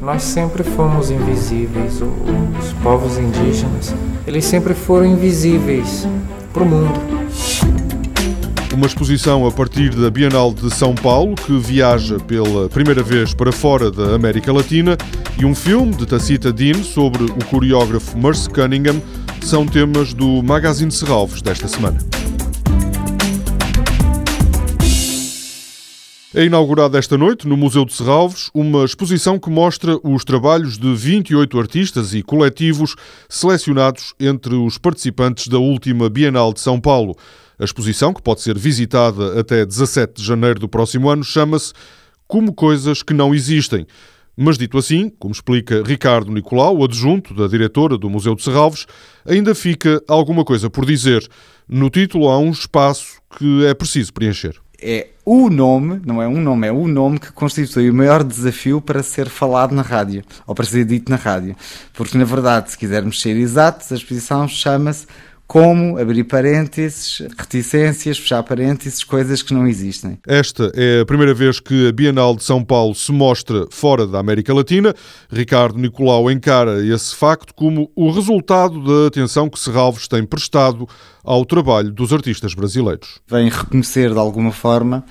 Nós sempre fomos invisíveis. Os povos indígenas, eles sempre foram invisíveis para o mundo. Uma exposição a partir da Bienal de São Paulo, que viaja pela primeira vez para fora da América Latina, e um filme de Tacita Dean sobre o coreógrafo Merce Cunningham são temas do Magazine Serralves desta semana. É inaugurada esta noite, no Museu de Serralves, uma exposição que mostra os trabalhos de 28 artistas e coletivos selecionados entre os participantes da última Bienal de São Paulo. A exposição, que pode ser visitada até 17 de janeiro do próximo ano, chama-se Como Coisas que Não Existem. Mas dito assim, como explica Ricardo Nicolau, adjunto da diretora do Museu de Serralves, ainda fica alguma coisa por dizer. No título há um espaço que é preciso preencher é o nome, não é um nome, é o nome que constitui o maior desafio para ser falado na rádio, ou para ser dito na rádio. Porque, na verdade, se quisermos ser exatos, a exposição chama-se como abrir parênteses, reticências, fechar parênteses, coisas que não existem. Esta é a primeira vez que a Bienal de São Paulo se mostra fora da América Latina. Ricardo Nicolau encara esse facto como o resultado da atenção que Serralves tem prestado ao trabalho dos artistas brasileiros. Vem reconhecer de alguma forma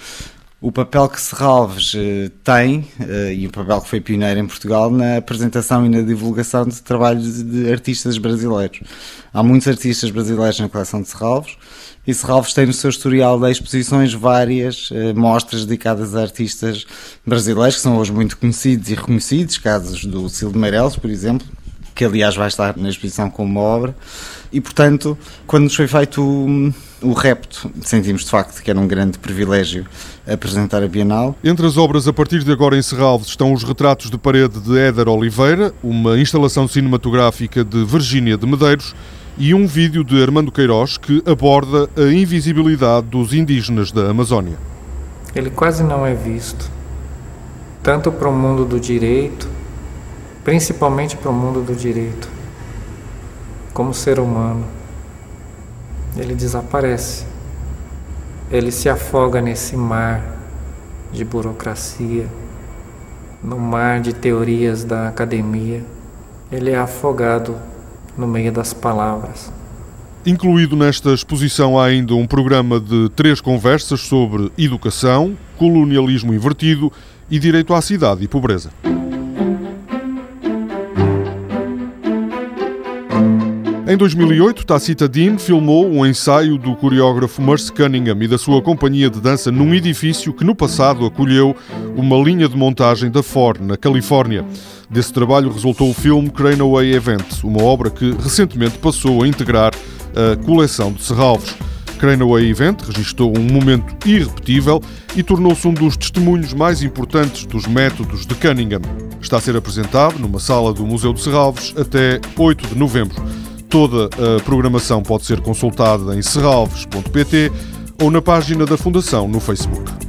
o papel que Serralves eh, tem, eh, e o papel que foi pioneiro em Portugal, na apresentação e na divulgação de trabalhos de artistas brasileiros. Há muitos artistas brasileiros na coleção de Serralves, e Serralves tem no seu historial de exposições várias eh, mostras dedicadas a artistas brasileiros, que são hoje muito conhecidos e reconhecidos, casos do Silvio Meirelles, por exemplo, que aliás vai estar na exposição com uma obra, e portanto, quando nos foi feito o, repto, sentimos de facto que era um grande privilégio apresentar a Bienal. Entre as obras a partir de agora em Serralves estão os retratos de parede de Éder Oliveira, uma instalação cinematográfica de Virgínia de Medeiros e um vídeo de Armando Queiroz que aborda a invisibilidade dos indígenas da Amazónia. Ele quase não é visto, tanto para o mundo do direito principalmente para o mundo do direito. Como ser humano, ele desaparece. Ele se afoga nesse mar de burocracia, no mar de teorias da academia. Ele é afogado no meio das palavras. Incluído nesta exposição há ainda um programa de três conversas sobre educação, colonialismo invertido e direito à cidade e pobreza. Em 2008, Tacita Dean filmou um ensaio do coreógrafo Merce Cunningham e da sua companhia de dança num edifício que no passado acolheu uma linha de montagem da Ford, na Califórnia. Desse trabalho resultou o filme Crane Away Event, uma obra que recentemente passou a integrar a coleção de Serralves. Crane Away Event registrou um momento irrepetível e tornou-se um dos testemunhos mais importantes dos métodos de Cunningham. Está a ser apresentado numa sala do Museu de Serralves até 8 de novembro. Toda a programação pode ser consultada em serralves.pt ou na página da Fundação no Facebook.